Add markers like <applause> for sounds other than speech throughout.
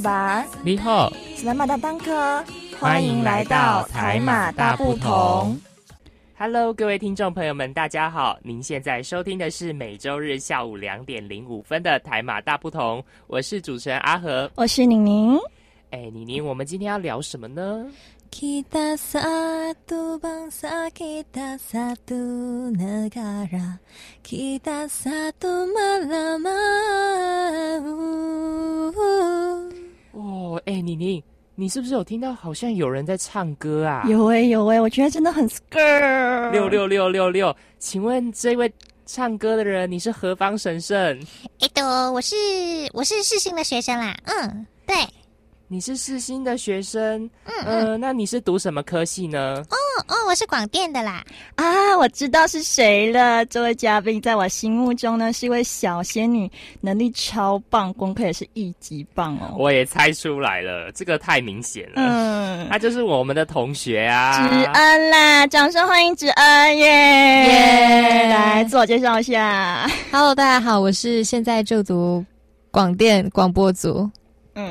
爸，你好，是马大当科，欢迎来到台马大不同。Hello，各位听众朋友们，大家好！您现在收听的是每周日下午两点零五分的台马大不同，我是主持人阿和，我是宁宁。哎，宁宁，我们今天要聊什么呢？哦，哎，宁宁。你是不是有听到好像有人在唱歌啊？有哎有哎，我觉得真的很 skr。六六六六六，请问这位唱歌的人你是何方神圣？哎，都我是我是世新的学生啦。嗯，对。你是世新的学生，嗯嗯，那你是读什么科系呢？哦哦，我是广电的啦。啊，我知道是谁了。这位嘉宾在我心目中呢是一位小仙女，能力超棒，功课也是一级棒哦。我也猜出来了，这个太明显了。嗯，他就是我们的同学啊，芷恩啦，掌声欢迎芷恩耶！耶，来自我介绍一下。Hello，大家好，我是现在就读广电广播组。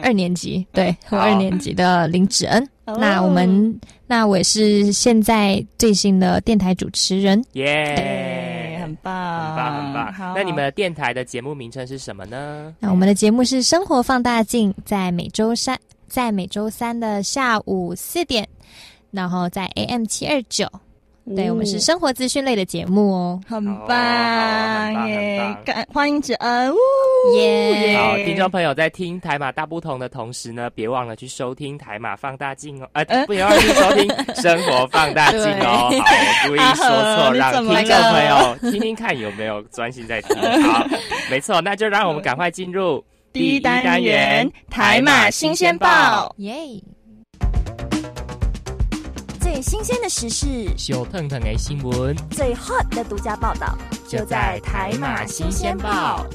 二年级，对我二年级的林芷恩。那我们，那我也是现在最新的电台主持人。耶，很棒，很棒，很棒。好那你们的电台的节目名称是什么呢？那我们的节目是《生活放大镜》，在每周三，在每周三的下午四点，然后在 AM 七二九。对我们是生活资讯类的节目哦，很棒耶！感欢迎子恩，耶！好，听众朋友在听台马大不同的同时呢，别忘了去收听台马放大镜哦，呃，不要忘记收听生活放大镜哦。好，我故意说错，让听众朋友听听看有没有专心在听。<laughs> 好，没错，那就让我们赶快进入第一单元台马新鲜报，耶！最新鲜的时事，小腾腾的新闻，最 hot 的独家报道，就在台马新鲜报。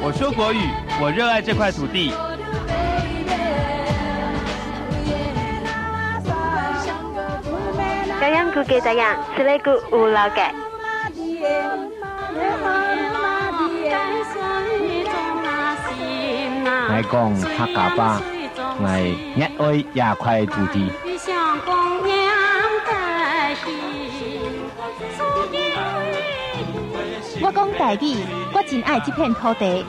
我说国语，我热爱这块土地。这样古给这样，吃那个无老改。爱讲客家话，爱热爱土地。我讲我真爱这片土地。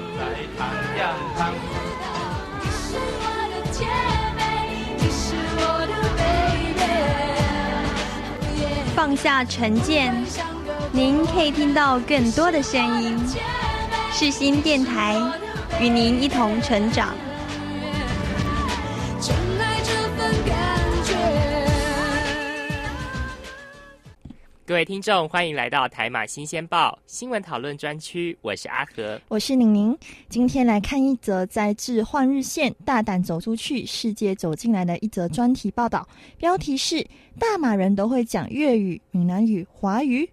放下成见。您可以听到更多的声音，世新电台与您一同成长。各位听众，欢迎来到台马新鲜报新闻讨论专区，我是阿和，我是宁宁。今天来看一则在置换日线大胆走出去，世界走进来的一则专题报道，标题是“大马人都会讲粤语、闽南语、华语”。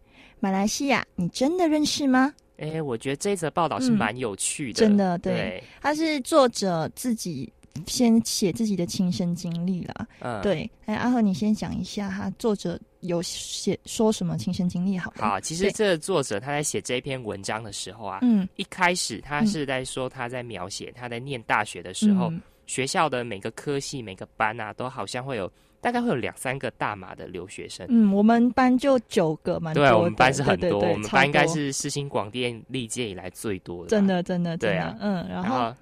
马来西亚，你真的认识吗？哎，我觉得这则报道是蛮有趣的，真的。对，他是作者自己先写自己的亲身经历了。嗯，对。哎，阿和，你先讲一下，他作者有写说什么亲身经历？好，好。其实这作者他在写这篇文章的时候啊，嗯，一开始他是在说他在描写他在念大学的时候，学校的每个科系、每个班啊，都好像会有。大概会有两三个大马的留学生。嗯，我们班就九个，蛮对，我们班是很多，我们班应该是世新广电历届以来最多的。真的，真的，对啊，嗯，然后，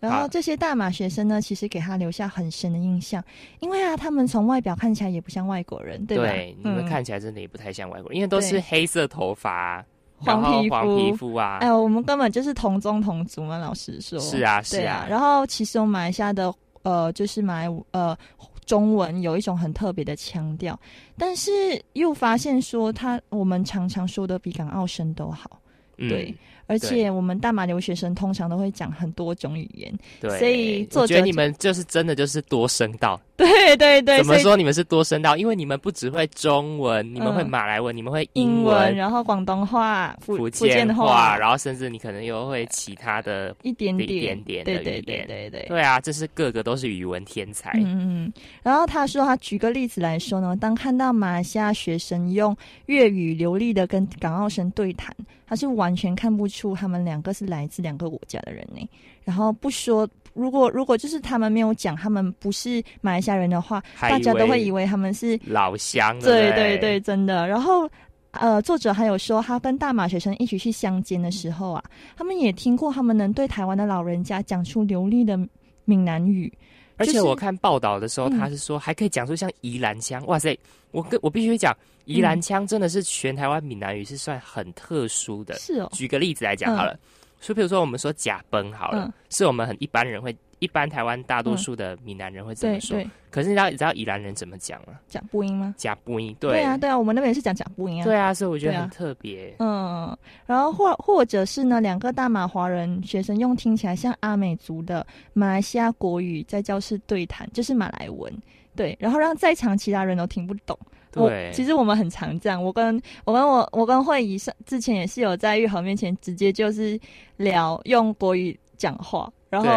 然后这些大马学生呢，其实给他留下很深的印象，因为啊，他们从外表看起来也不像外国人，对吧？对，你们看起来真的也不太像外国人，因为都是黑色头发、黄皮肤、黄皮肤啊。哎，我们根本就是同宗同族嘛，老实说。是啊，是啊。然后，其实我们马来西亚的呃，就是马来呃。中文有一种很特别的腔调，但是又发现说他我们常常说的比港澳生都好，对，而且我们大马留学生通常都会讲很多种语言，对，所以我觉得你们就是真的就是多声道。<laughs> 对对对，怎么说你们是多声道？因为你们不只会中文，你们会马来文，你们会英文，然后广东话、福建话，然后甚至你可能又会其他的一点点、一点点的语言。对对对对对啊，这是个个都是语文天才。嗯嗯。然后他说，他举个例子来说呢，当看到马来西亚学生用粤语流利的跟港澳生对谈，他是完全看不出他们两个是来自两个国家的人呢。然后不说。如果如果就是他们没有讲他们不是马来西亚人的话，大家都会以为他们是老乡。对对对，真的。然后，呃，作者还有说，他跟大马学生一起去乡间的时候啊，他们也听过他们能对台湾的老人家讲出流利的闽南语。而且我看报道的时候，他是说还可以讲出像宜兰腔。哇塞，我跟我必须讲，宜兰腔真的是全台湾闽南语是算很特殊的。是哦。举个例子来讲好了。就比如说，我们说假崩好了，是我们很一般人会，一般台湾大多数的闽南人会这么说。可是你知道，你知道宜兰人怎么讲吗？假布音吗？假布音，对啊，对啊，我们那边是讲假布音啊。对啊，所以我觉得很特别。嗯，然后或或者是呢，两个大马华人学生用听起来像阿美族的马来西亚国语在教室对谈，就是马来文，对，然后让在场其他人都听不懂。对，其实我们很常这样。我跟我跟我我跟会议上之前也是有在玉豪面前直接就是聊用国语讲话，然后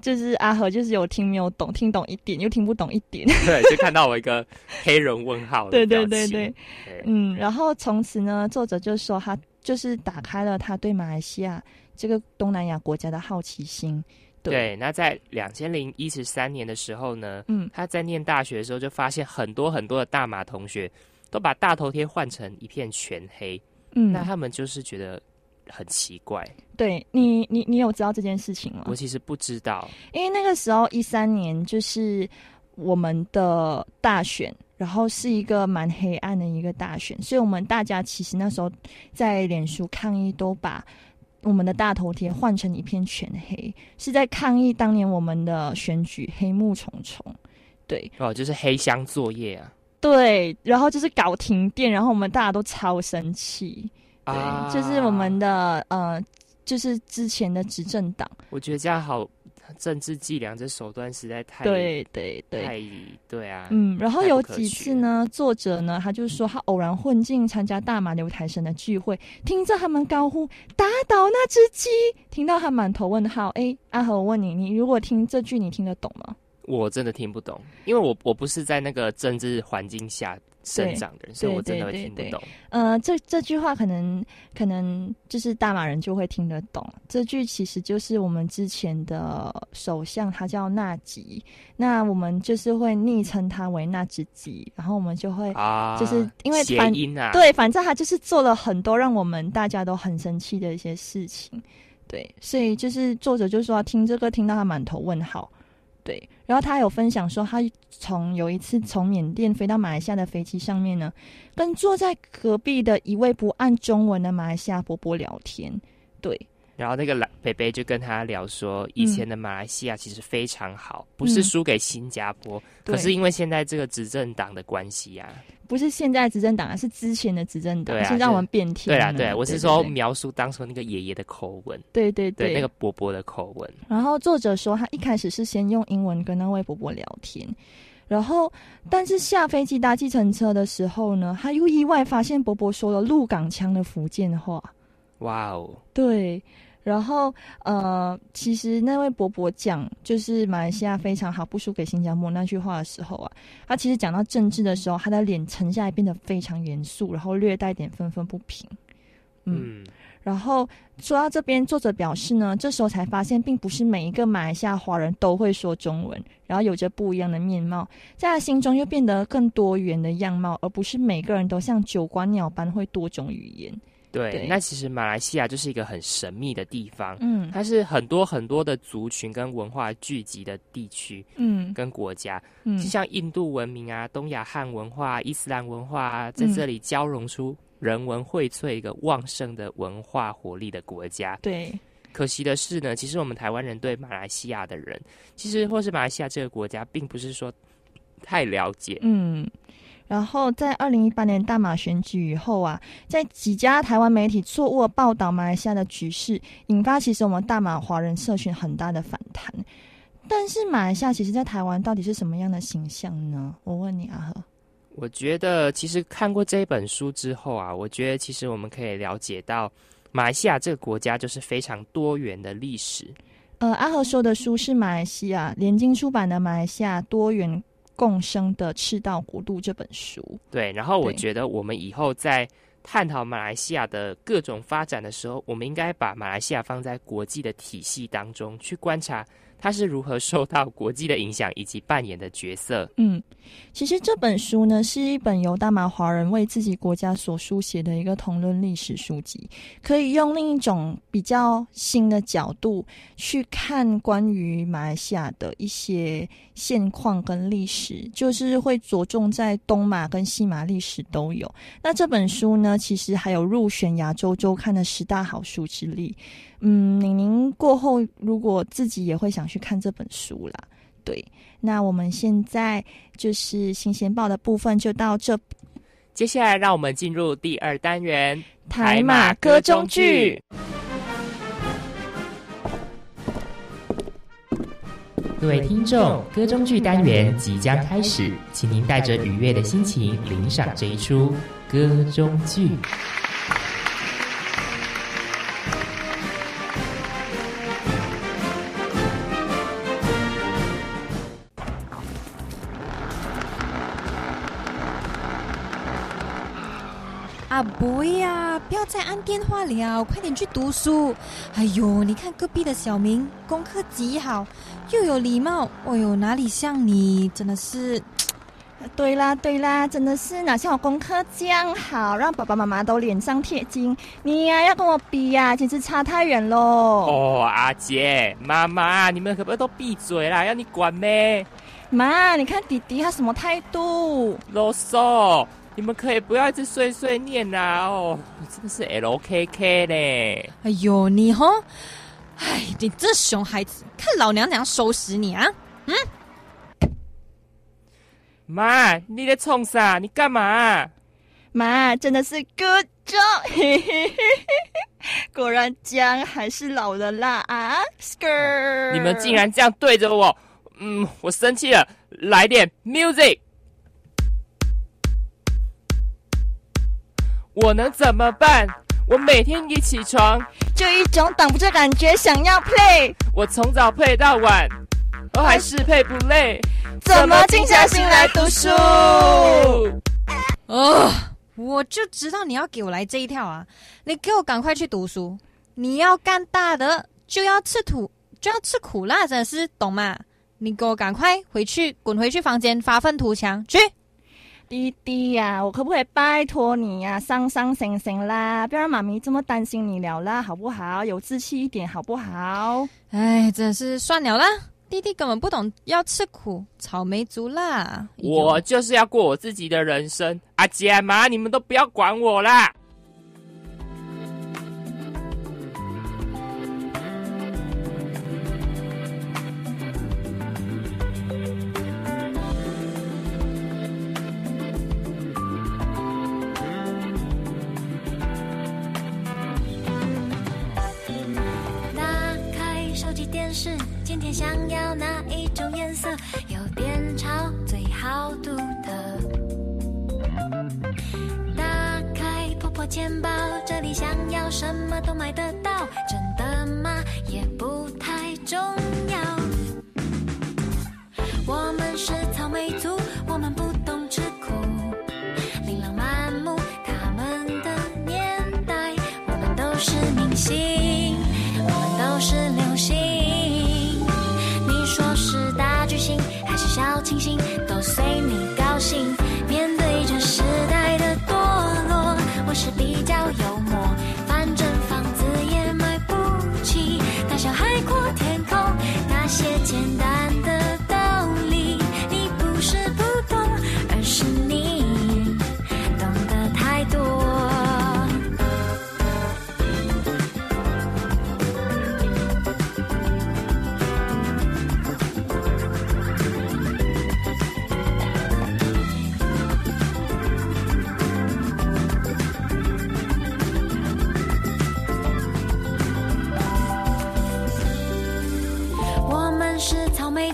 就是阿和就是有听没有懂，听懂一点又听不懂一点。对，<laughs> 就看到我一个黑人问号。对对对对，嗯，然后从此呢，作者就说他就是打开了他对马来西亚这个东南亚国家的好奇心。对，那在两千零一十三年的时候呢，嗯，他在念大学的时候就发现很多很多的大马同学都把大头贴换成一片全黑，嗯，那他们就是觉得很奇怪。对你，你你有知道这件事情吗？我其实不知道，因为那个时候一三年就是我们的大选，然后是一个蛮黑暗的一个大选，所以我们大家其实那时候在脸书抗议都把。我们的大头贴换成一片全黑，是在抗议当年我们的选举黑幕重重。对，哦，就是黑箱作业啊。对，然后就是搞停电，然后我们大家都超生气。对，就是我们的呃，就是之前的执政党。我觉得这样好。政治伎俩这手段实在太对对对太对啊，嗯，然后有几次呢，作者呢，他就说他偶然混进参加大马牛台神的聚会，听着他们高呼打倒那只鸡，听到他满头问号。哎，阿和，我问你，你如果听这句，你听得懂吗？我真的听不懂，因为我我不是在那个政治环境下。生长的人，所以我真的会听不懂。呃，这这句话可能可能就是大马人就会听得懂。这句其实就是我们之前的首相，他叫纳吉，那我们就是会昵称他为那只鸡，然后我们就会啊，就是因为反音啊，对，反正他就是做了很多让我们大家都很生气的一些事情，对，所以就是作者就说听这个听到他满头问号。对，然后他有分享说，他从有一次从缅甸飞到马来西亚的飞机上面呢，跟坐在隔壁的一位不按中文的马来西亚伯伯聊天。对，然后那个北北就跟他聊说，以前的马来西亚其实非常好，不是输给新加坡，可是因为现在这个执政党的关系呀。不是现在执政党啊，是之前的执政党，是让我们变天。对啊，对，我是说描述当初那个爷爷的口吻。对对对，那个伯伯的口吻。然后作者说，他一开始是先用英文跟那位伯伯聊天，然后但是下飞机搭计程车的时候呢，他又意外发现伯伯说了鹿港腔的福建话。哇哦！对。然后，呃，其实那位伯伯讲，就是马来西亚非常好，不输给新加坡那句话的时候啊，他其实讲到政治的时候，他的脸沉下来，变得非常严肃，然后略带点愤愤不平。嗯，然后说到这边，作者表示呢，这时候才发现，并不是每一个马来西亚华人都会说中文，然后有着不一样的面貌，在他心中又变得更多元的样貌，而不是每个人都像九官鸟般会多种语言。对，那其实马来西亚就是一个很神秘的地方，嗯，它是很多很多的族群跟文化聚集的地区，嗯，跟国家，嗯，就像印度文明啊、东亚汉文化、伊斯兰文化啊，在这里交融出人文荟萃一个旺盛的文化活力的国家。对，可惜的是呢，其实我们台湾人对马来西亚的人，其实或是马来西亚这个国家，并不是说太了解，嗯。然后在二零一八年大马选举以后啊，在几家台湾媒体错误报道马来西亚的局势，引发其实我们大马华人社群很大的反弹。但是马来西亚其实，在台湾到底是什么样的形象呢？我问你阿和。我觉得其实看过这本书之后啊，我觉得其实我们可以了解到，马来西亚这个国家就是非常多元的历史。呃，阿和说的书是马来西亚联经出版的《马来西亚多元共生的赤道国度》这本书。对，然后我觉得我们以后在探讨马来西亚的各种发展的时候，我们应该把马来西亚放在国际的体系当中去观察。他是如何受到国际的影响以及扮演的角色？嗯，其实这本书呢是一本由大马华人为自己国家所书写的一个同论历史书籍，可以用另一种比较新的角度去看关于马来西亚的一些现况跟历史，就是会着重在东马跟西马历史都有。那这本书呢，其实还有入选亚洲周刊的十大好书之力。嗯，宁宁过后如果自己也会想去看这本书啦。对，那我们现在就是新鲜报的部分就到这，接下来让我们进入第二单元台马歌中剧。各位听众，歌中剧单元即将开始，请您带着愉悦的心情领赏这一出歌中剧。啊不呀，不要再按电话了，快点去读书。哎呦，你看隔壁的小明，功课极好，又有礼貌。哎呦，哪里像你？真的是。<tsk> 对啦对啦，真的是哪像我功课这样好，让爸爸妈妈都脸上贴金。你呀，要跟我比呀，简直差太远喽。哦，阿姐，妈妈，你们可不可以都闭嘴啦？要你管咩？妈，你看弟弟他什么态度？啰嗦。你们可以不要一直碎碎念呐！哦，你真的是 LKK 嘞！哎呦，你哈，哎，你这熊孩子，看老娘怎样收拾你啊！嗯，妈，你在冲啥？你干嘛？妈，真的是 good job！<laughs> 果然姜还是老的辣啊！skr，你们竟然这样对着我，嗯，我生气了，来点 music。我能怎么办？我每天一起床就一种挡不住感觉，想要 play。我从早 play 到晚，我还是 play 不累，怎么静下心来读书？哦，我就知道你要给我来这一跳啊！你给我赶快去读书！你要干大的就要吃土，就要吃苦辣，真的是懂吗？你给我赶快回去，滚回去房间发愤图强去。弟弟呀，我可不可以拜托你呀，上上星星啦，不要让妈咪这么担心你了啦，好不好？有志气一点，好不好？哎，真是算了啦，弟弟根本不懂要吃苦，草莓族啦。我就是要过我自己的人生，阿姐妈，你们都不要管我啦。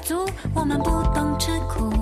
足我们不懂吃苦。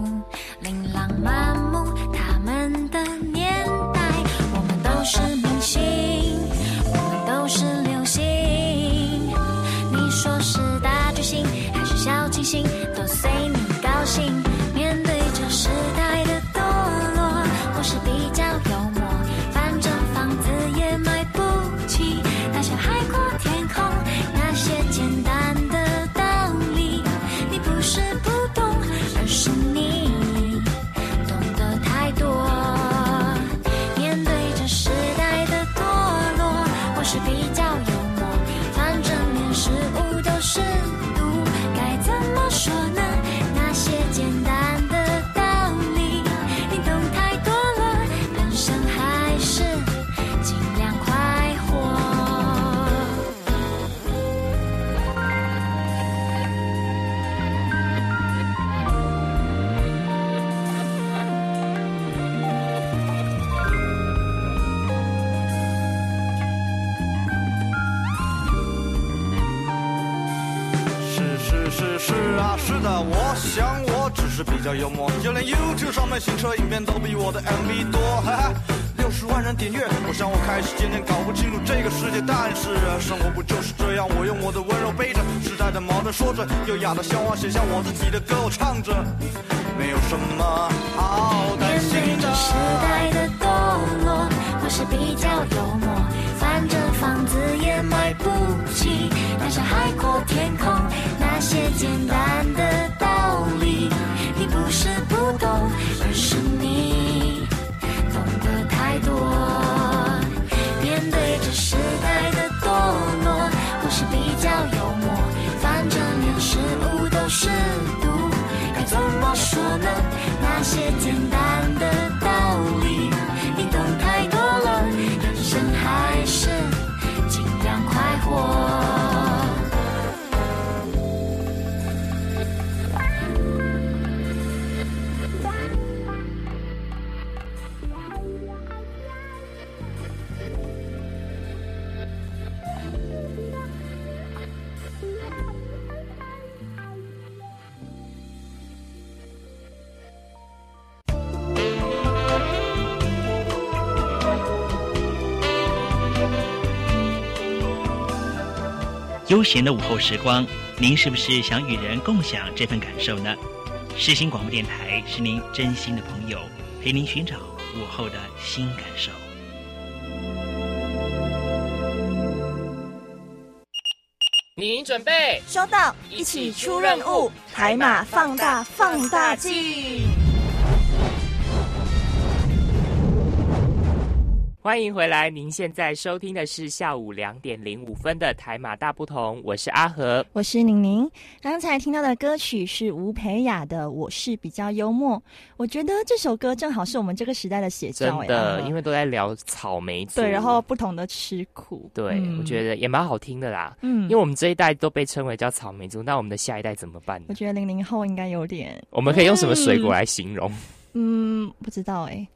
行车影片都比我的 MV 多，哈哈。六十万人点阅，我想我开始渐渐搞不清楚这个世界，但是生活不就是这样？我用我的温柔背着时代的矛盾，说着优雅的笑话，写下我自己的歌，我唱着，没有什么好的。些简单的悠闲的午后时光，您是不是想与人共享这份感受呢？世新广播电台是您真心的朋友，陪您寻找午后的新感受。您准备收到，一起出任务，海马放大放大镜。欢迎回来，您现在收听的是下午两点零五分的台马大不同，我是阿和，我是宁宁。刚才听到的歌曲是吴培雅的《我是比较幽默》，我觉得这首歌正好是我们这个时代的写照。真的，因为都在聊草莓族，对，然后不同的吃苦，对、嗯我觉得也蛮好听的啦。嗯因为我们这一代都被称为叫草莓族，那我们的下一代怎么办呢我？觉得零零后应该有点，我们可以用什么水果来形容？嗯，不知道哎、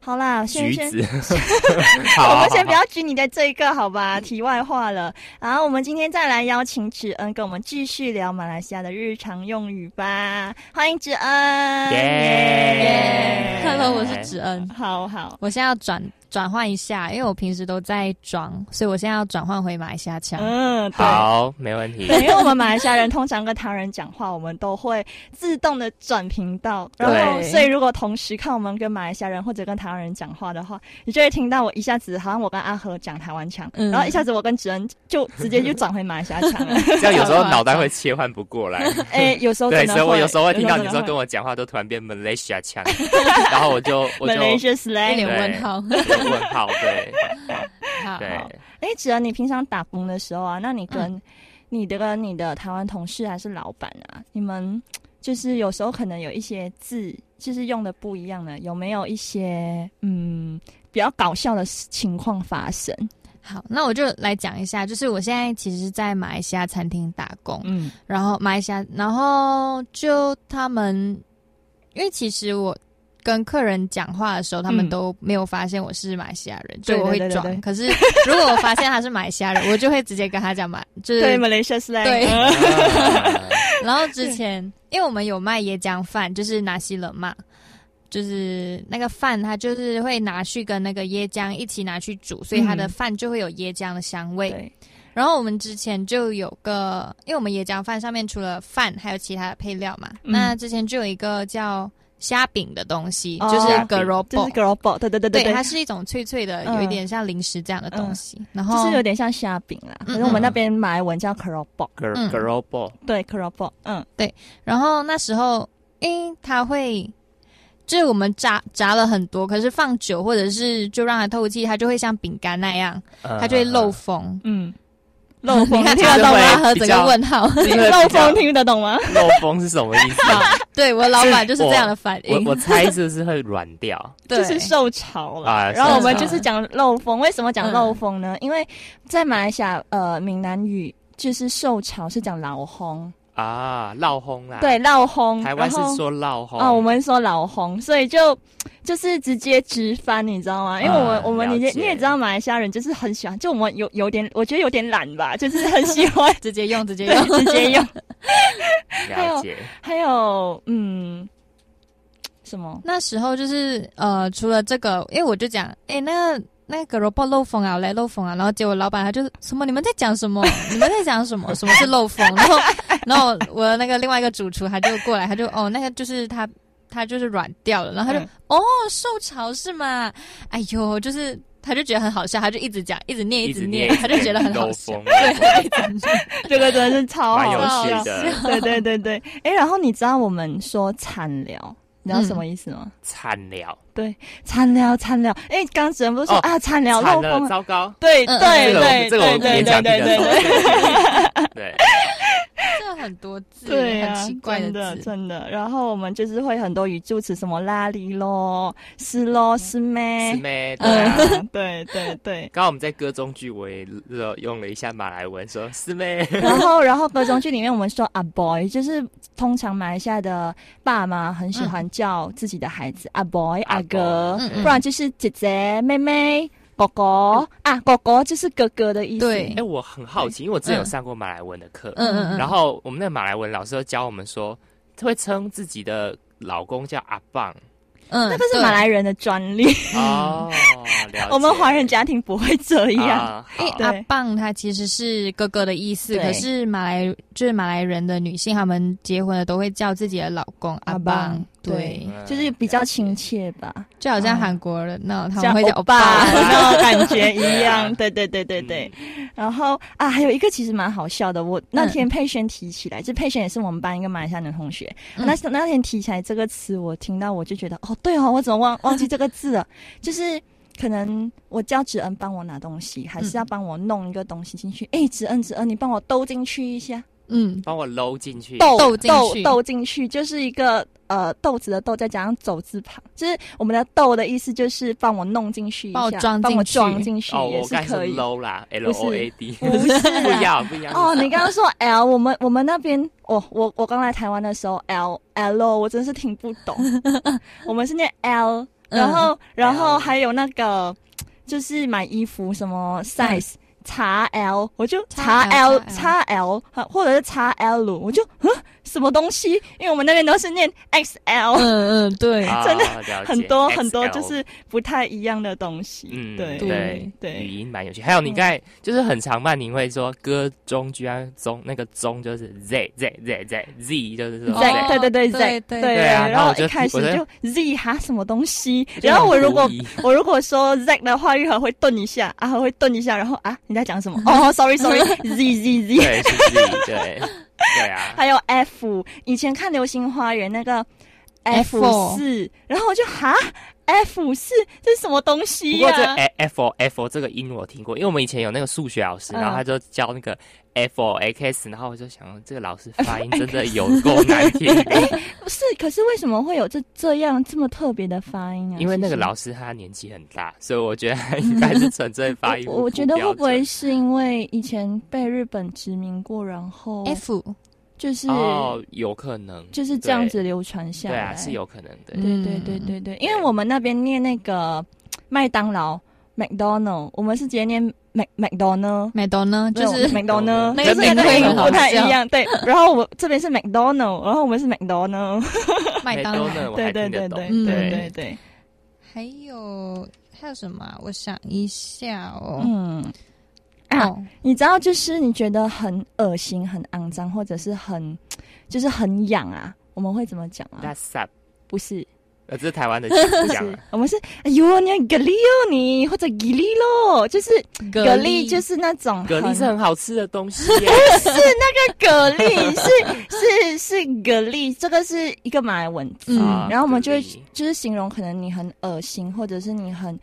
好啦，先先橘子。<laughs> 我们先不要举你的这一个，好吧？题外话了。然后我们今天再来邀请芷恩跟我们继续聊马来西亚的日常用语吧。欢迎芷恩，耶 Hello，我是芷恩。好好，我现在要转转换一下，因为我平时都在装，所以我现在要转换回马来西亚腔。嗯，好，没问题。因为我们马来西亚人通常跟台湾人讲话，我们都会自动的转频道，然后所以如果同时看我们跟马来西亚人或者跟台湾人讲话的话，你就会听到我一下子好像我跟阿和讲台湾腔，嗯然后一下子我跟子恩就直接就转回马来西亚腔了。<laughs> 这样有时候脑袋会切换不过来。<laughs> 哎、有时候 <laughs> 对，真的会所以我有时候会听到你说跟我讲话都突然变 Malaysia 腔，然后我就我就 Malaysia slang 问号问号，对好对。哎，芷恩，你平常打工的时候啊，那你嗯跟你的跟你的台湾同事还是老板啊，你们就是有时候可能有一些字就是用的不一样的，有没有一些嗯比较搞笑的情况发生？好，那我就来讲一下，就是我现在其实是在马来西亚餐厅打工，嗯然后马来西亚，然后就他们，因为其实我跟客人讲话的时候，他们都没有发现我是马来西亚人，就我会装。可是如果我发现他是马来西亚人，<laughs> 我就会直接跟他讲马，就是对马来西亚 slang。对。<laughs> 然后之前，因为我们有卖椰浆饭，就是拿西冷嘛，就是那个饭，它就是会拿去跟那个椰浆一起拿去煮，所以它的饭就会有椰浆的香味。然后我们之前就有个，因为我们椰浆饭上面除了饭，还有其他的配料嘛。那之前就有一个叫虾饼的东西，就是 g r o b o 就是 g r o b o 对对对对，它是一种脆脆的，有一点像零食这样的东西。然后就是有点像虾饼啦，可是我们那边马来文叫 g r o b o g r o b o 对 g r o b o 嗯对。然后那时候，诶，它会。就是我们炸炸了很多，可是放久或者是就让它透气，它就会像饼干那样，它就会漏风。嗯，漏风听得懂吗？和整个问号，<laughs> 漏风听得懂吗？漏风是什么意思？<laughs> 对我老板就是这样的反应。我我猜是不是会软掉？<laughs> 就是受潮了。然后我们就是讲漏风，为什么讲漏风呢？因为在马来西亚，呃，闽南语就是受潮是讲老轰。啊，老红啊！对，老红。台湾是说老红啊，我们说老红，所以就 <laughs> 就是直接直翻，你知道吗？因为我们我们你你也知道，马来西亚人就是很喜欢，就我们有有点，我觉得有点懒吧，<laughs> 就是很喜欢直接用，直接用，直接用。<laughs> 还有还有嗯，什么？那时候就是呃，除了这个，因为我就讲，哎，那个。那个萝卜漏风啊，来漏风啊，然后结果老板他就什么？你们在讲什么？<laughs> 你们在讲什么？什么是漏风？然后，<laughs> 然后我的那个另外一个主厨他就过来，他就哦，那个就是他，他就是软掉了，然后他就哦，受潮是吗？哎呦，就是他就觉得很好笑，他就一直讲，一直念，一直念，他就觉得很好笑。对，这个真的是超好笑。对对对对，哎，然后你知道我们说惨了。你知道什么意思吗？惨聊，对，惨聊，惨聊。哎，刚主人不是说啊，惨聊，漏风，糟糕。对对对对对对对对对。<laughs> 这很多字，对啊，奇怪的字，真的。然后我们就是会很多语助词，什么拉里咯，是咯，是咩？是咩？对 <laughs> 对对。刚刚我们在歌中句，我也用了一下马来文，说是咩？<laughs> 然后，然后歌中句里面我们说阿 boy，就是通常马来西亚的爸妈很喜欢叫自己的孩子阿 boy 阿哥，不然就是姐姐妹妹。哥哥啊，哥哥就是哥哥的意思。对，哎，我很好奇，因为我之前有上过马来文的课，嗯嗯嗯，然后我们那个马来文老师教我们说，会称自己的老公叫阿棒。嗯，那个是马来人的专利哦。<laughs> 我们华人家庭不会这样。阿棒他其实是哥哥的意思，可是马来就是马来人的女性，他们结婚了都会叫自己的老公阿棒。对，就是比较亲切吧，就好像韩国人那他们会叫欧巴那种感觉一样。<laughs> 对对对对对。然后啊，还有一个其实蛮好笑的，我那天佩轩提起来，就佩轩也是我们班一个马来西亚男同学。那那天提起来这个词，我听到我就觉得哦，对哦，我怎么忘忘记这个字了？就是可能我叫子恩帮我拿东西，还是要帮我弄一个东西进去？哎，子恩子恩，你帮我兜进去一下。嗯，帮我搂进去，兜兜兜进去，就是一个呃豆子的豆，再加上走字旁，就是我们的豆的意思，就是帮我弄进去一下，帮我装进去也是可以。搂啦，L O A D，不是不一样不一样。哦，你刚刚说 L，我们我们那边，我我我刚来台湾的时候，L L，我真是听不懂。<laughs> 我们是念 L，然后然后还有那个就是买衣服什么 size。叉 L，我就叉 L 叉 L，或者是叉 L，我就嗯什么东西？因为我们那边都是念 XL，嗯嗯，对，<laughs> 真的很多很多就是不太一样的东西。嗯，对对对，语音蛮有趣。还有你刚才就是很常慢，你会说歌中居然中那个中就是 Z Z Z Z Z，就是说 Z，对对对 Z，对啊。然后一开始就 Z 哈什么东西？然后我如果我如果说 Z 的话，玉和会顿一下，啊会顿一下，然后啊你。在讲什么？哦，sorry，sorry，z <laughs> z z，对，是 z，对，对啊。<laughs> 还有 f，以前看《流星花园》那个 f 四，然后我就哈。F 是这是什么东西呀？不过这 F F 这个音我听过，因为我们以前有那个数学老师，然后他就教那个 F X，然后我就想，这个老师发音 <laughs> 真的有够难听。不是，可是为什么会有这这样这么特别的发音啊？因为那个老师他年纪很大，所以我觉得他应该是纯粹发音。<laughs> 我觉得会不会是因为以前被日本殖民过，然后 F 就是哦，有可能就是这样子流传下来，对啊，是有可能的。对对对对对，因为我们那边念那个麦当劳 （McDonald），我们是直接念 Mac McDonald，McDonald 就是 McDonald，那个那个音不太一样。对，然后我这边是 McDonald，然后我们是 McDonald，<laughs> 麦当劳，对对对对对对对。还有还有什么？我想一下哦。嗯。啊，你知道，就是你觉得很恶心、很肮脏，或者是很，<tsk> 就是很痒啊，我们会怎么讲啊？That's up，不是，呃，这是台湾的讲，<laughs> 我们是。哎呦，你蛤蜊哦，你或者蛤蜊咯，就是蛤蜊，就是那种蛤蜊是很好吃的东西，<laughs> 不是那个蛤蜊，<laughs> 是是是蛤蜊，这个是一个马来文字，然后我们就会就是形容可能你很恶心，或者是你很。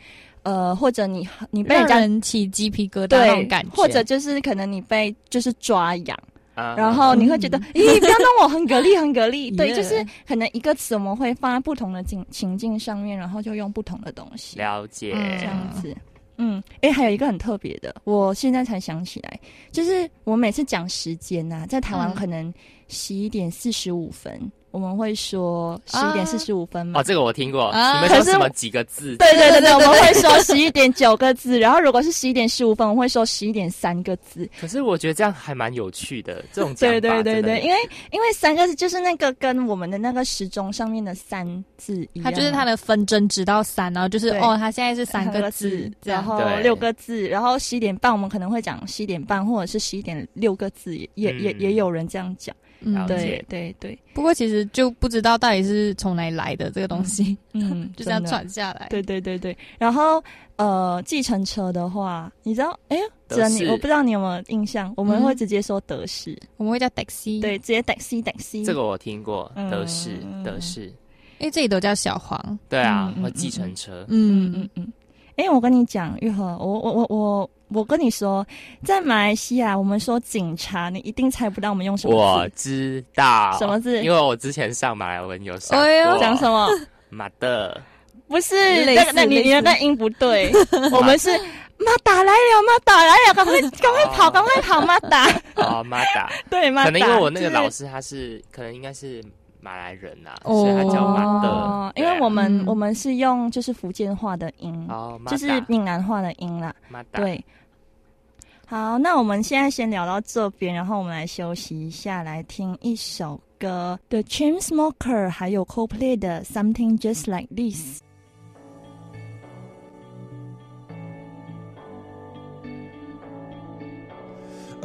呃，或者你你被人家起鸡皮疙瘩那种感觉，或者就是可能你被就是抓痒，然后你会觉得，咦，不要弄我，很蛤蜊，很蛤蜊。<laughs> 对，就是可能一个词我们会放在不同的情情境上面，然后就用不同的东西。了解，这样子。嗯，哎，还有一个很特别的，我现在才想起来，就是我每次讲时间呐，在台湾可能十一点四十五分。我们会说十一点四十五分嘛？哦，这个我听过。你们说什么几个字？对对对对，我们会说十一点九个字。<laughs> 然后如果是十一点十五分，我会说十一点三个字。可是我觉得这样还蛮有趣的，这种对对对对，因为因为三个字就是那个跟我们的那个时钟上面的三字一样，它就是它的分针直到三，然后就是哦，它现在是三个字，<laughs> 然后六个字，然后十一点半我们可能会讲十一点半，或者是十一点六个字，也也也也有人这样讲。嗯，对对对。不过其实就不知道到底是从哪里来的这个东西，嗯，<laughs> 就这样传下来。对对对对。然后呃，计程车的话，你知道？哎呀，德你我不知道你有没有印象？我们会直接说德式，我们会叫 taxi，对，直接 taxi taxi。这个我听过，德式德式，因为这里都叫小黄。对啊，和计程车。嗯嗯嗯。哎，我跟你讲，玉和，我我我我。我跟你说，在马来西亚，我们说警察，你一定猜不到我们用什么我知道什么字，因为我之前上马来文有上过。讲什么？马的？不是，那那你你的那音不对。<laughs> 我们是妈打来了，妈打来了，赶快赶快跑，赶快跑，妈打。哦，马打。<laughs> 对，马打。可能因为我那个老师他是，可能应该是。马来人呐所以他叫马德哦因为我们我们是用就是福建话的音哦就是闽南话的音啦对。好那我们现在先聊到这边然后我们来休息一下来听一首歌 the chain smoker 还有 coplay 的 something just like this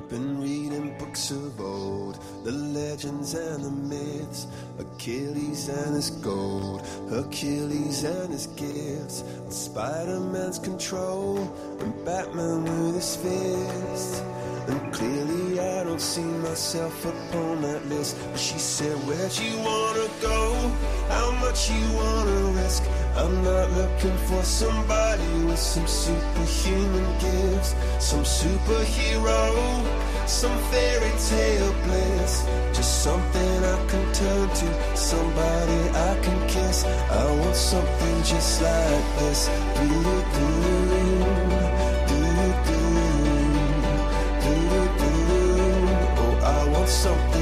been reading books of old the legends and the myths, Achilles and his gold, Hercules and his gifts, and Spider Man's control, and Batman with his fists. And clearly I don't see myself upon that list. But she said, Where'd you wanna go? How much you wanna risk? I'm not looking for somebody with some superhuman gifts, some superhero some fairy tale bliss. Just something I can turn to, somebody I can kiss. I want something just like this. Do do do do do do. Oh, I want something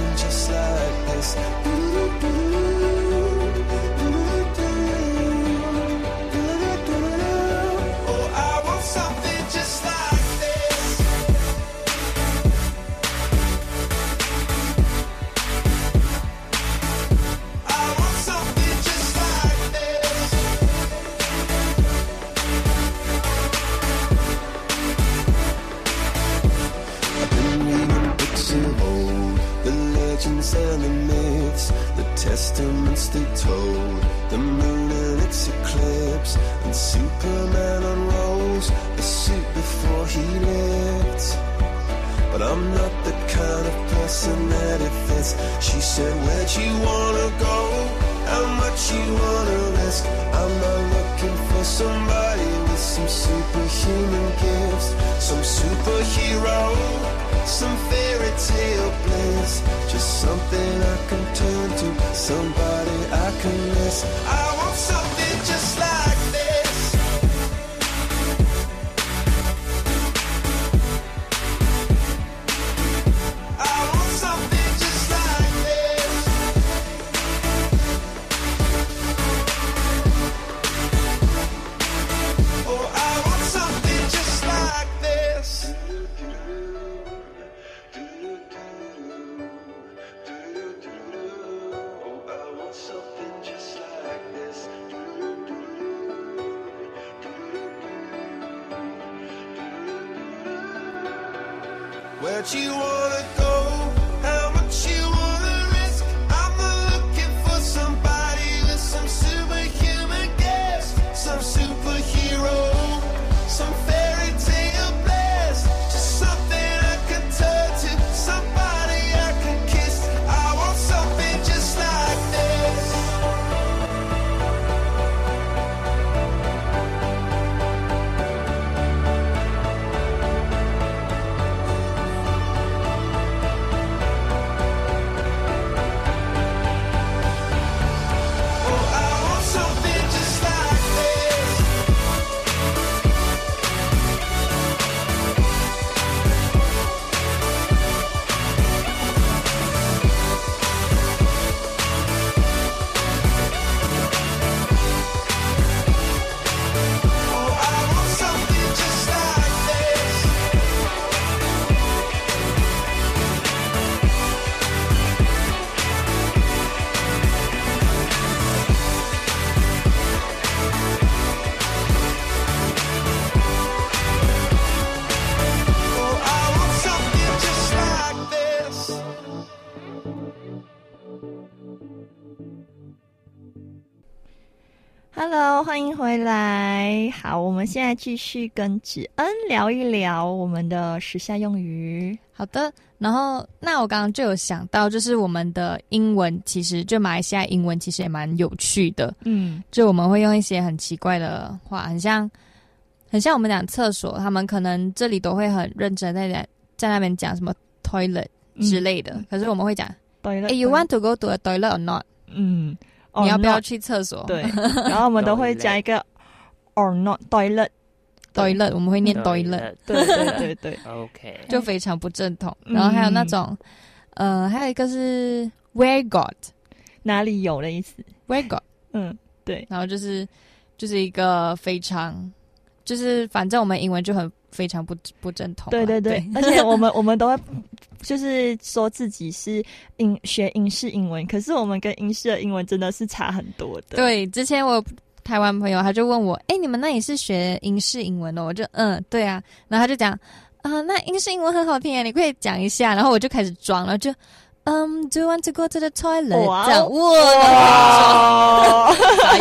Where'd you wanna go? How much you wanna risk? I'm not looking for somebody with some superhuman gifts, some superhero, some 欢迎回来。好，我们现在继续跟子恩聊一聊我们的时下用语。好的，然后那我刚刚就有想到，就是我们的英文，其实就马来西亚英文其实也蛮有趣的。嗯，就我们会用一些很奇怪的话，很像很像我们讲厕所，他们可能这里都会很认真在在在那边讲什么 toilet 之类的，可是我们会讲，对了哎、y o u want to go to a toilet or not？嗯，你要不要去厕所？对，<laughs> 然后我们都会加一个 <laughs> or not toilet。toilet，我们会念 Toilet 对对对对，<laughs> OK，就非常不正统。嗯。然后还有那种，呃，还有一个是 where got 哪里有的意思？where got，嗯，对，然后就是就是一个非常，就是反正我们英文就很非常不不正统啊。对对对，而且 <laughs> 我们我们都会就是说自己是英学英式英文，可是我们跟英式的英文真的是差很多的。对，之前我台湾朋友他就问我，哎、你们那里是学英式英文哦？我就嗯，对啊，然后他就讲，啊、那英式英文很好听啊，你可以讲一下，然后我就开始装了，就。嗯、d o you want to go to the toilet？哇哦这样哇，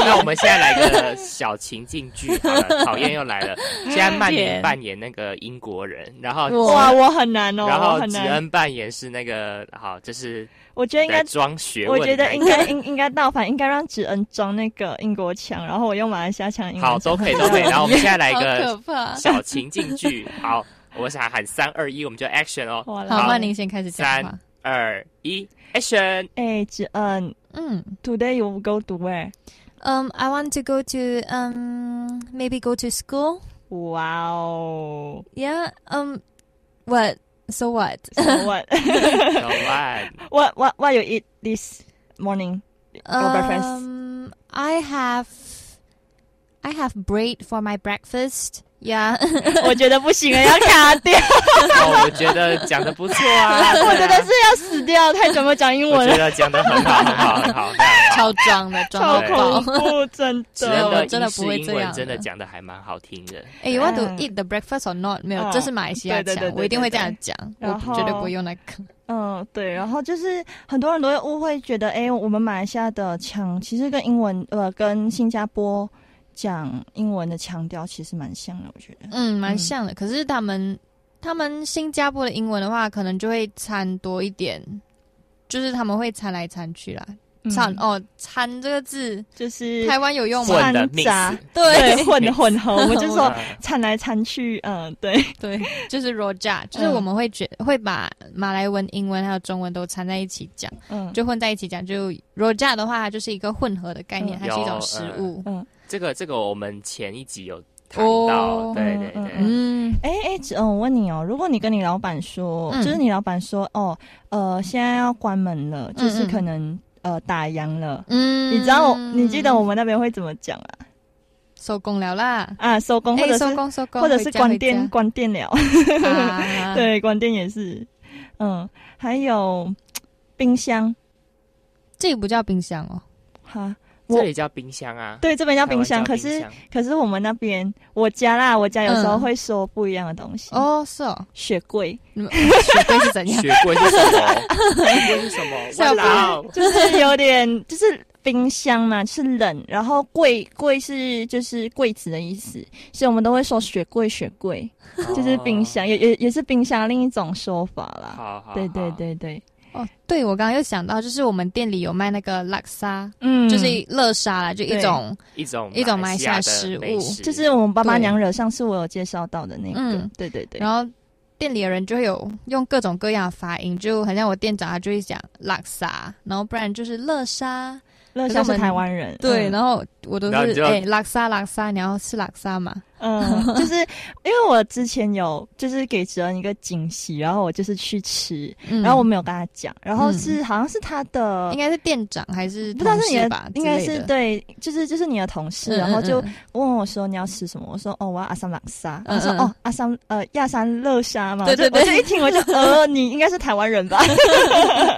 那我们现在来个小情境剧好了，讨厌又来了。现在曼 <laughs> 宁扮演那个英国人，然后哇，我很难哦，然后吉我很难。恩扮演是那个好，就是我觉得应该装学我。觉得应该应应该倒反，应该让子恩装那个英国腔，然后我用马来西亚腔。好，都可以，都可以。然后我们现在来一个可怕小情境剧。好，我想喊三二一，我们就 action 哦。好好，曼宁先开始讲三。二一，action！哎，芷恩嗯，Today you go to where？嗯、i want to go to um maybe go to school. 哇哦 Yeah. Um, what? So what? So what? <laughs> So what? <laughs> what what what you eat this morning or breakfast? Um, I have, I have bread for my breakfast. Yeah. <laughs> 我觉得不行了，要卡掉。<laughs> 哦，我觉得讲的不错啊，<laughs> 我觉得是要死掉，太久没有讲英我文了，觉得讲的很好，很好，很好。超装的，装超到爆。恐怖，真的。的英真的不会这样真的讲的还蛮好听的。哎、y o u want to 嗯 eat the breakfast or not？没有，嗯这是马来西亚讲，我一定会这样讲，对我绝对不会用那个。嗯，对，然后就是很多人都会误会，觉得哎，我们马来西亚的腔其实跟英文呃跟新加坡讲英文的腔调其实蛮像的，我觉得。嗯，蛮像的。可是他们，他们新加坡的英文的话，可能就会掺多一点，就是他们会掺来掺去啦。掺、嗯哦，掺这个字就是台湾有用吗？混的掺杂对混 <laughs> 混合，我们就说 <laughs> 嗯掺来掺去，嗯，对，对，就是 roja，就是我们会觉会把马来文、英文还有中文都掺在一起讲，嗯，就混在一起讲。就 roja 的话，它就是一个混合的概念，嗯它是一种有食嗯物。嗯，这个这个我们前一集有谈哦到，对对。嗯对，嗯，哎哎，子嗯，我问你哦，如果你跟你老板说，嗯。就是你老板说，哦，呃，现在要关门了，就是嗯嗯可能呃打烊了，嗯。你知道，你记得我们那边会怎么讲啊？收工了啦？啊，收工，或哎者是收工收工，或者是关店，关店了。啊。<laughs> 对，关店也是，嗯，还有冰箱，这个不叫冰箱哦，哈，这里叫冰箱啊。对，这边叫冰箱，可是可是我们那边我家啦，我家有时候嗯会说不一样的东西。哦，是哦，雪柜，<laughs> 雪柜是怎样？雪柜是什么？<laughs> 雪柜是什么？小哇哦就是有点就是冰箱嘛，是冷，然后柜柜是就是柜子的意思，所以我们都会说雪柜雪柜，就是冰箱，也也也是冰箱另一种说法啦。好好，对对对对，哦，对，我刚刚又想到，就是我们店里有卖那个拉沙，嗯。就是乐沙啦，就一种一种一种马来西亚的食物，就是我们爸妈娘惹上次我有介绍到的那个，嗯。对对对，然后店里的人就会有用各种各样的发音，就很像我店长他就会讲拉沙，然后不然就是乐沙。乐沙是台湾人。对，嗯。然后我都是哎拉沙拉沙，你要吃拉沙嘛？嗯，<laughs> 就是因为我之前有就是给哲恩一个惊喜，然后我就是去吃，嗯。然后我没有跟他讲，然后嗯。是、好像是他的，应该是店长还是不知道是你的？应该是对，就是就是你的同事，嗯然后就问我说你要吃什么，我说哦我要阿三朗沙，他说哦阿三呃亚山乐沙嘛，对对对我就一听我就 <laughs> 呃你应该是台湾人吧，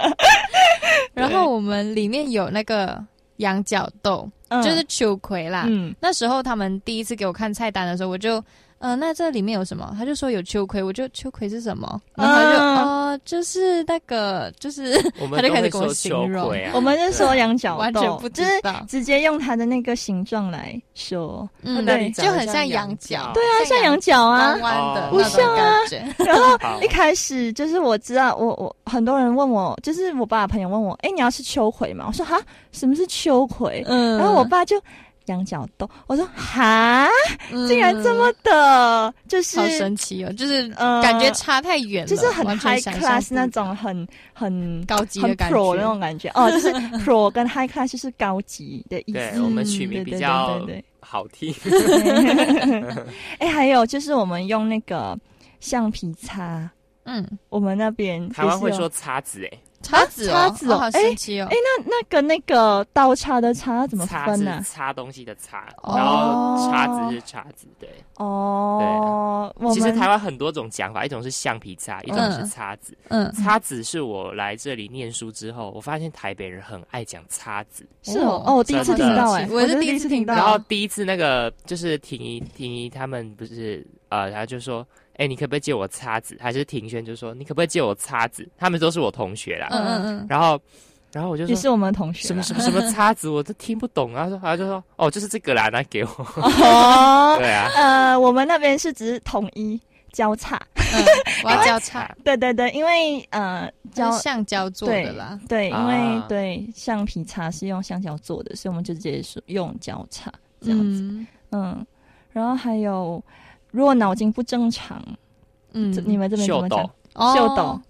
<laughs> 然后我们里面有那个羊角豆，嗯就是秋葵啦。嗯那时候他们第一次给我看菜单的时候，我就。呃，那这里面有什么？他就说有秋葵，我就秋葵是什么？然后他就嗯哦、就是那个，就是他就开始跟我形容，啊我们就说羊角豆，完全不知就是道直接用它的那个形状来说，嗯，对就很像羊角，对啊，像羊角啊，弯弯的哦不像啊。<laughs> 然后 <laughs> 一开始就是我知道，我我很多人问我，就是我爸的朋友问我，哎、你要吃秋葵吗？我说哈，什么是秋葵？嗯然后我爸就羊角豆，我说哈，嗯竟然这么的，就是好神奇哦，就是呃感觉差太远了，就是很完全 high class 那种很很高级很的感 pro 那种感觉。哦，就是 <laughs> pro 跟 high class 就是高级的意思。对我们取名比较对对对。好听。<laughs> 哎、还有就是我们用那个橡皮擦，嗯，我们那边台湾会说擦子哎，叉子哦，叉子哦，好哎神奇哦哎、。那那个那个刀叉的叉怎么分呢、擦东西的擦，哦然后叉子是叉子，对。哦，对其实台湾很多种讲法，一种是橡皮擦，一种是叉子。嗯，叉子是我来这里念书之后，我发现台北人很爱讲叉子。是哦，哦，我第一次听到、哎，我也是是第一次听到次听到。然后第一次那个就是婷宜婷宜他们不是呃，然后就说，哎、你可不可以借我叉子？还是庭轩就说，你可不可以借我叉子？他们都是我同学啦。嗯嗯嗯，然后，然后我就说你是我们同学什么什么什么叉子，我都听不懂。然后说，然后就说，哦，就是这个啦，拿给我。哦，<laughs> 对啊，呃，我们那边是只是统一交叉，嗯，我要 <laughs> 交叉，对对对，因为呃胶交橡胶做的啦。对，因啊为对橡皮擦是用橡胶做的，所以我们就直接说用交叉这样子。嗯嗯，然后还有，如果脑筋不正常，嗯。你们这边怎秀么讲？秀斗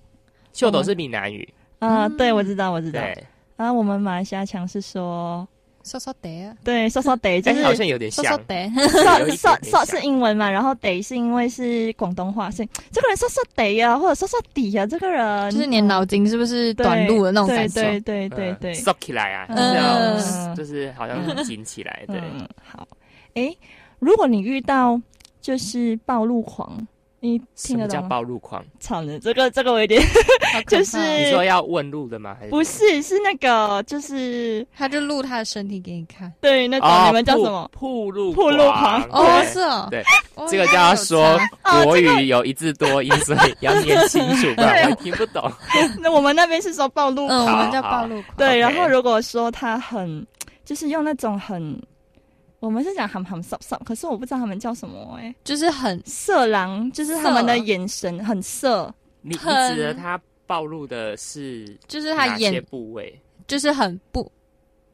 秀斗是闽南语，啊、嗯。对，我知道，我知道。对，然后我们马来西亚腔是说，说说得啊，对，说说得，就哎，是好像有点像。说说。得，说有一说点点像。说是英文嘛，然后得是因为是广东话，所以这个人说说得呀，或者说说底呀，这个人。就是你的脑筋是不是短路的那种感受？对对对对对，缩起来啊，嗯。就是要就是好像是紧起来，对。嗯，好。哎，如果你遇到就是暴露狂，你听得懂吗？暴露狂？操呢，这个这个我有点 <laughs> 就是你说要问路的吗？还是不是是那个就是他就录他的身体给你看。对那种、哦你们叫什么？铺路铺路狂哦，是哦，对，哦这个就要说哦国语有一字多音，所以要念清楚，不 <laughs> 然我听不懂。那我们那边是说暴露我们叫暴露狂。对。然后如果说他很就是用那种很，我们是讲喊喊扫扫，可是我不知道他们叫什么哎、就是很色狼，就是他们的眼神很色，你你指的他暴露的是就是他眼部位？就是很不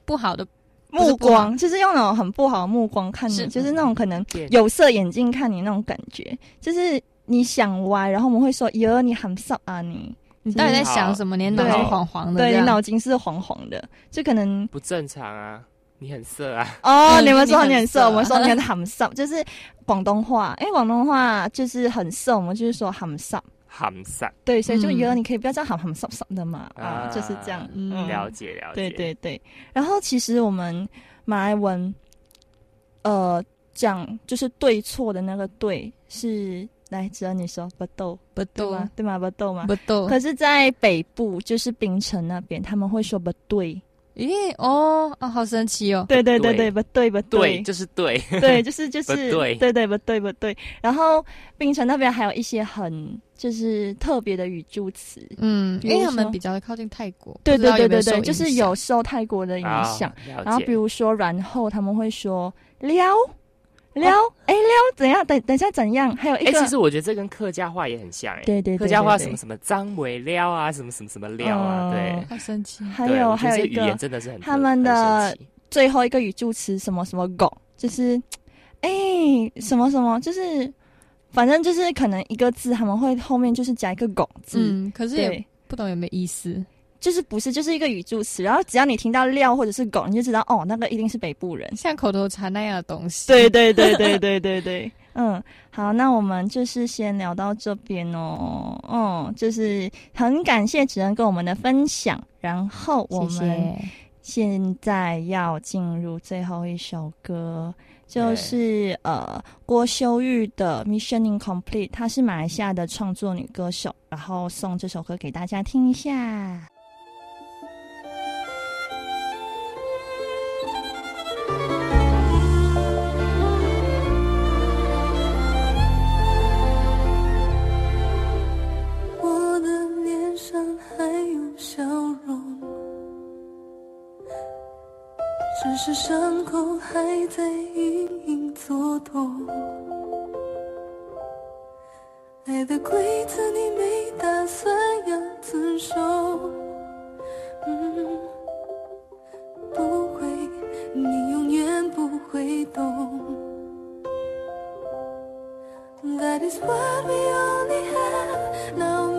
不好的目光，就是用那种很不好的目光看你，就是那种可能有色眼镜看你那种感觉，就是你想歪，然后我们会说：“哟，你很色啊你。”你到底在想什么？你的脑筋黄黄的，对你脑筋是黄黄的，就可能不正常啊！你很色啊！哦，嗯 <laughs> 你们说你很色，我们说你很很色，就是广东话，因为广东话就是很色，我们就是说很色，含色对，所以就觉得，你可以不要这样很很色色的嘛，啊啊，就是这样，嗯嗯，了解了解。对对对，然后其实我们马来文，呃，讲就是对错的那个对是来，只要你说不斗，不斗对吗？对吗？不斗吗？不斗，可是，在北部就是槟城那边，他们会说不对，咦哦哦，好神奇哦！对对对对，不对不对，就是对，<laughs> 对就是就是对对对不对不对。然后冰城那边还有一些很就是特别的语助词，嗯，因为他们比较靠近泰国，对对对对对，就是有受泰国的影响。然后比如说，然后他们会说撩。撩哎撩怎样？等等一下怎样？还有一个，其实我觉得这跟客家话也很像哎。对对，客家话什么什么张尾撩啊，什么什么什么撩啊，对，好神奇。还有还有一个，真的是很他们的最后一个语助词什么什么狗，就是哎什么什么，就是反正就是可能一个字他们会后面就是加一个狗字，嗯，可是也不懂有没有意思。就是不是，就是一个语助词，然后只要你听到料或者是狗，你就知道哦，那个一定是北部人，像口头禅那样的东西。对对对对对对对，<laughs> 嗯，好，那我们就是先聊到这边哦，嗯，就是很感谢只能跟我们的分享，然后我们现在要进入最后一首歌，就是呃郭修玉的《Mission Incomplete》，她是马来西亚的创作女歌手，然后送这首歌给大家听一下。只是伤口还在隐隐作痛，爱的规则你没打算要遵守，嗯，不会，你永远不会懂。That is what we only have now，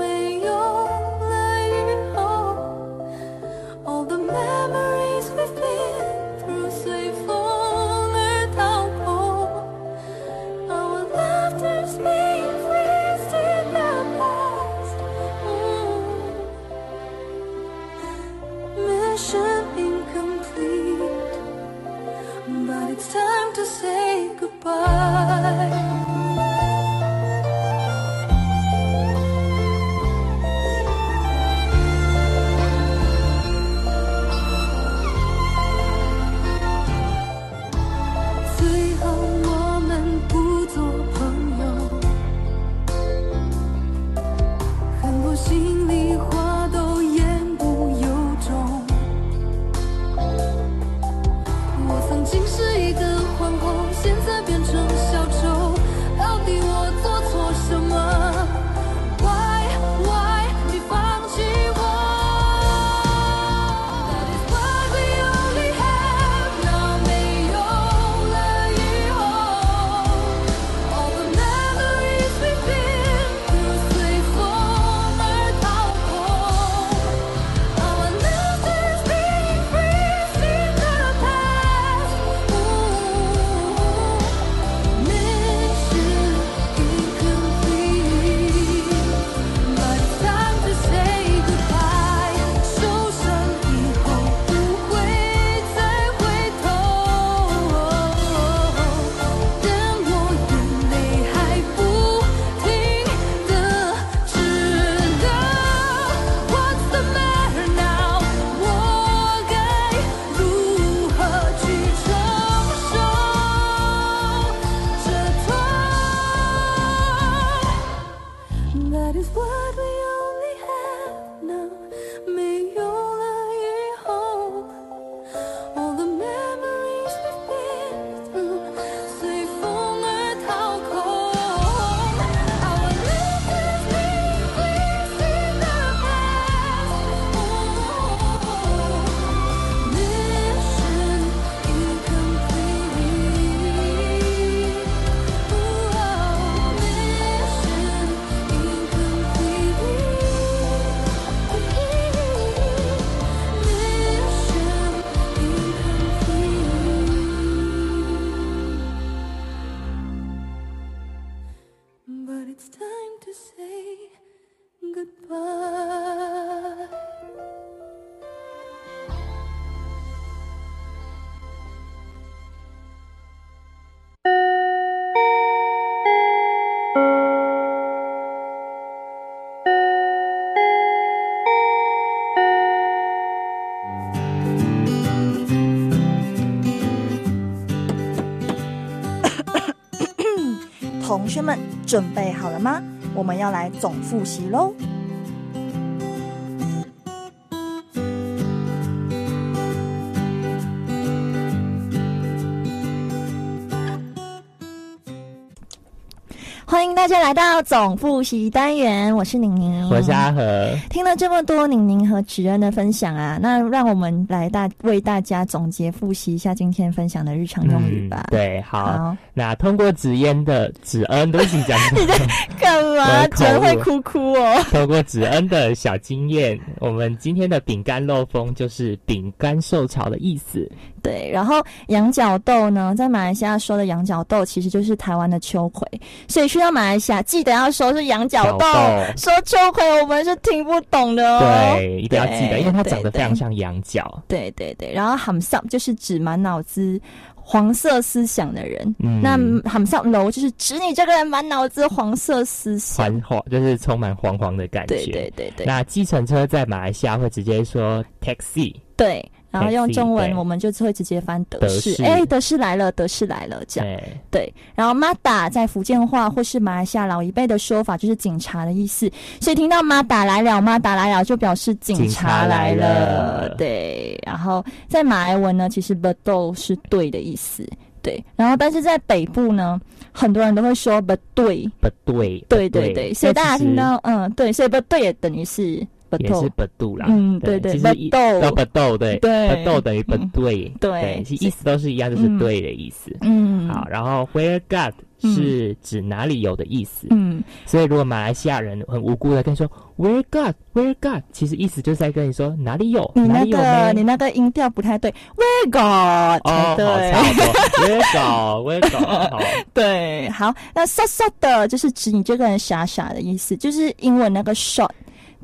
同学们准备好了吗？我们要来总复习喽。大家来到总复习单元，我是宁宁，我是阿和。听了这么多宁宁和芷恩的分享啊，那让我们来大为大家总结复习一下今天分享的日常用语吧。嗯、对，好，那通过纸烟的芷恩都是讲 <laughs> 你在干嘛？芷恩会哭哭哦。通过芷恩的小经验，我们今天的饼干漏风就是饼干受潮的意思。对，然后羊角豆呢，在马来西亚说的羊角豆其实就是台湾的秋葵，所以去到马来西亚记得要说是羊角豆，说秋葵我们是听不懂的哦。对，一定要记得，因为它长得非常像羊角。对对对，然后 ham s 就是指满脑子黄色思想的人，嗯、那 ham s 楼就是指你这个人满脑子黄色思想，黄黄就是充满黄黄的感觉。对对对对。那计程车在马来西亚会直接说 taxi。对。然后用中文，我们就会直接翻德式。哎，德式来了，德式来了，这样对。然后马达在福建话或是马来西亚老一辈的说法就是警察的意思，所以听到马达来了，马达来了就表示警察来了。对。然后在马来文呢，其实 betul 是对的意思，对。然后但是在北部呢，很多人都会说 betul，不对，对对对。所以大家听到嗯，对，所以 betul 也等于是。也是不度啦，嗯，对对，其实豆不豆对，对，不豆等于不对，对，其实意思都是一样，就是对的意思。嗯，好，然后 where God 是指哪里有的意思。嗯，所以如果马来西亚人很无辜的跟你说 where God where God，其实意思就是在跟你说哪里有，你那个你那个音调不太对，where God，哦，对。差不多，where God where God，好，<laughs> 对，好，那傻傻的就是指你这个人傻傻的意思，就是英文那个 short。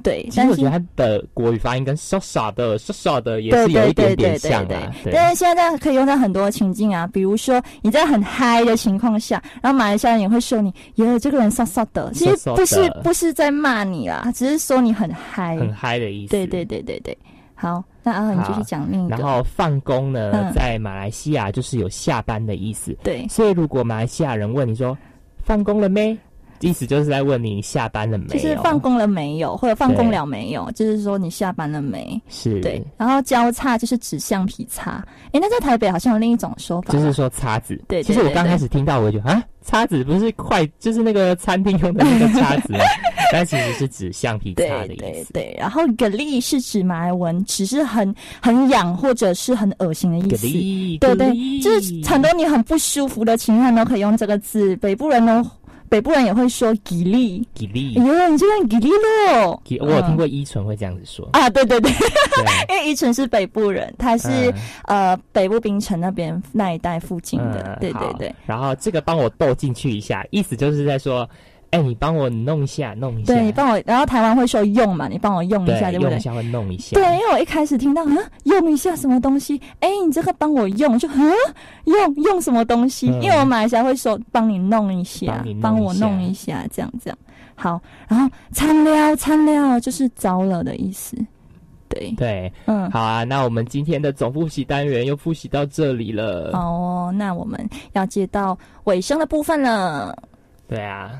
对，其实我觉得他的国语发音跟傻傻的、傻傻的也是有一点点像的。但是现在可以用在很多情境啊，比如说你在很嗨的情况下，然后马来西亚人也会说你，耶，这个人傻傻的。其实不是不是在骂你啦，只是说你很嗨，很嗨的意思。对对对对对。好，那阿和你继续讲另一个。然后放工呢，在马来西亚就是有下班的意思。对，所以如果马来西亚人问你说放工了没？意思就是在问你下班了没有，就是放工了没有，或者放工了没有，就是说你下班了没？是对。然后交叉就是指橡皮擦，哎，那在台北好像有另一种说法，就是说叉子。对，其实我刚开始听到我就啊，叉子不是筷，就是那个餐厅用的那个叉子吗？<laughs> 但其实是指橡皮擦的意思。对，然后蛤蜊是指马来文，只是很很痒或者是很恶心的意思。对对，就是很多你很不舒服的情况都可以用这个字。北部人呢。北部人也会说“吉利”，吉利，哎呦，你这边吉利喽！我有听过依纯会这样子说。啊，对对对，<laughs> 因为依纯是北部人，他是呃北部冰城那边那一带附近的，对对对。然后这个帮我斗进去一下，意思就是在说。哎，你帮我弄一下，弄一下。对你帮我，然后台湾会说用嘛，你帮我用一下，对不对？用一下会弄一下。对，因为我一开始听到啊，用一下什么东西？哎，你这个帮我用，就嗯，用用什么东西？因为我马来西亚会说帮你弄一下，帮我弄一下，这样这样。好，然后参料参料，就是糟了的意思。对对，嗯，好啊，那我们今天的总复习单元又复习到这里了。好哦，那我们要接到尾声的部分了。对啊。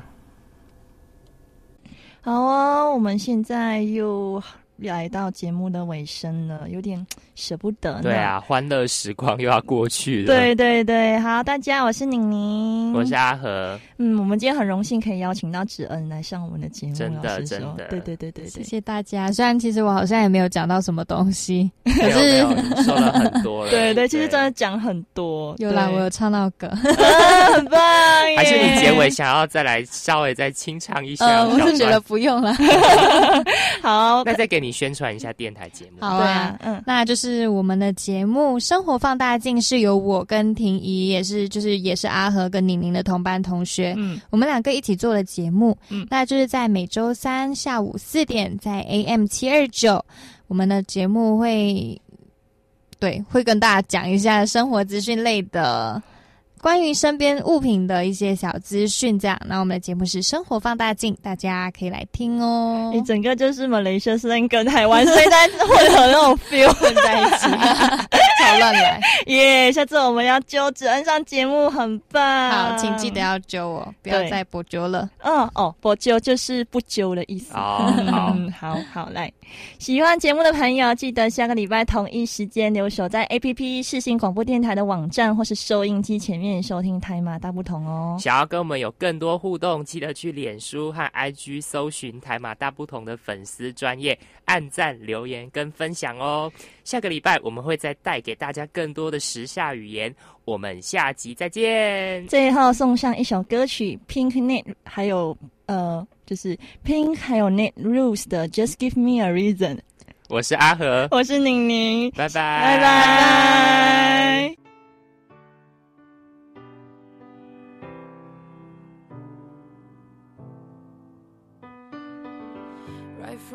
好啊，我们现在又来到节目的尾声了，有点 <tsk> 舍不得。对啊，欢乐时光又要过去了。对对对，好，大家，我是宁宁，我是阿和。嗯，我们今天很荣幸可以邀请到芷恩来上我们的节目，真的真的，对对对对，谢谢大家。虽然其实我好像也没有讲到什么东西，<laughs> 可是说了很多了。<laughs> 对对，其实真的讲很多。有啦，我有唱到歌，<laughs> 很棒。还是你结尾想要再来稍微再清唱一下？我是觉得不用了。好，那再给你宣传一下电台节目。好啊，嗯，那就是我们的节目《生活放大镜》是由我跟婷怡，也是就是也是阿和跟宁宁的同班同学，嗯，我们两个一起做的节目，嗯，那就是在每周三下午四点在 AM 七二九，我们的节目会对会跟大家讲一下生活资讯类的。关于身边物品的一些小资讯，这样。那我们的节目是生活放大镜，大家可以来听哦。你整个就是马来西亚 slang 跟台湾 slang 混合那种 feel 混在一起，<laughs> 超乱来耶！下次我们要揪只恩上节目，很棒。好，请记得要揪我，不要再不揪了。嗯哦，不揪就是不揪的意思。哦，好，好好来。喜欢节目的朋友，记得下个礼拜同一时间留守在 A P P 视信广播电台的网站或是收音机前面收听台马大不同哦。想要跟我们有更多互动，记得去脸书和 I G 搜寻台马大不同的粉丝专业，按赞、留言跟分享哦。下个礼拜我们会再带给大家更多的时下语言，我们下集再见。最后送上一首歌曲 Pink Net，还有呃。就是 Pink 还有 Net Rules 的 Just Give Me a Reason。我是阿和，我是宁宁，拜拜拜拜。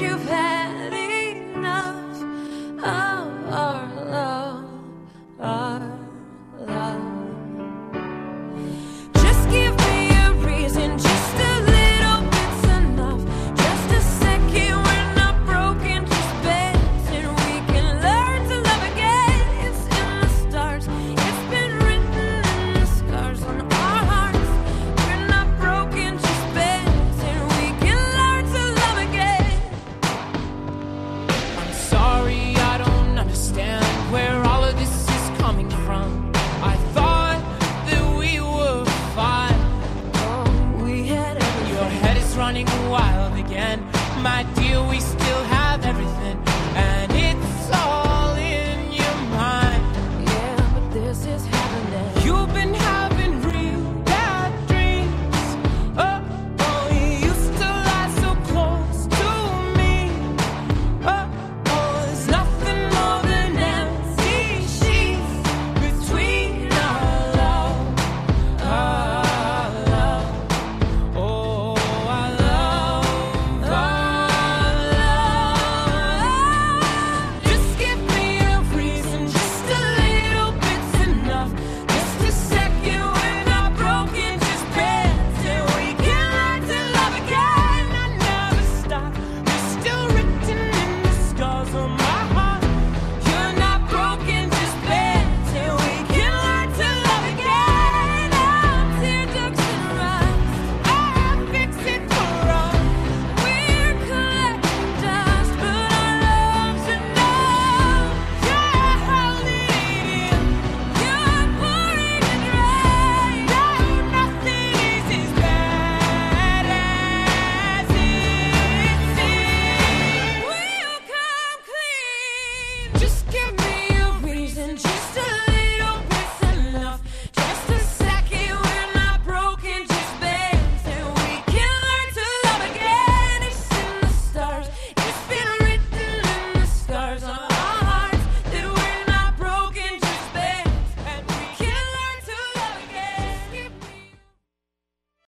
you've had my dear.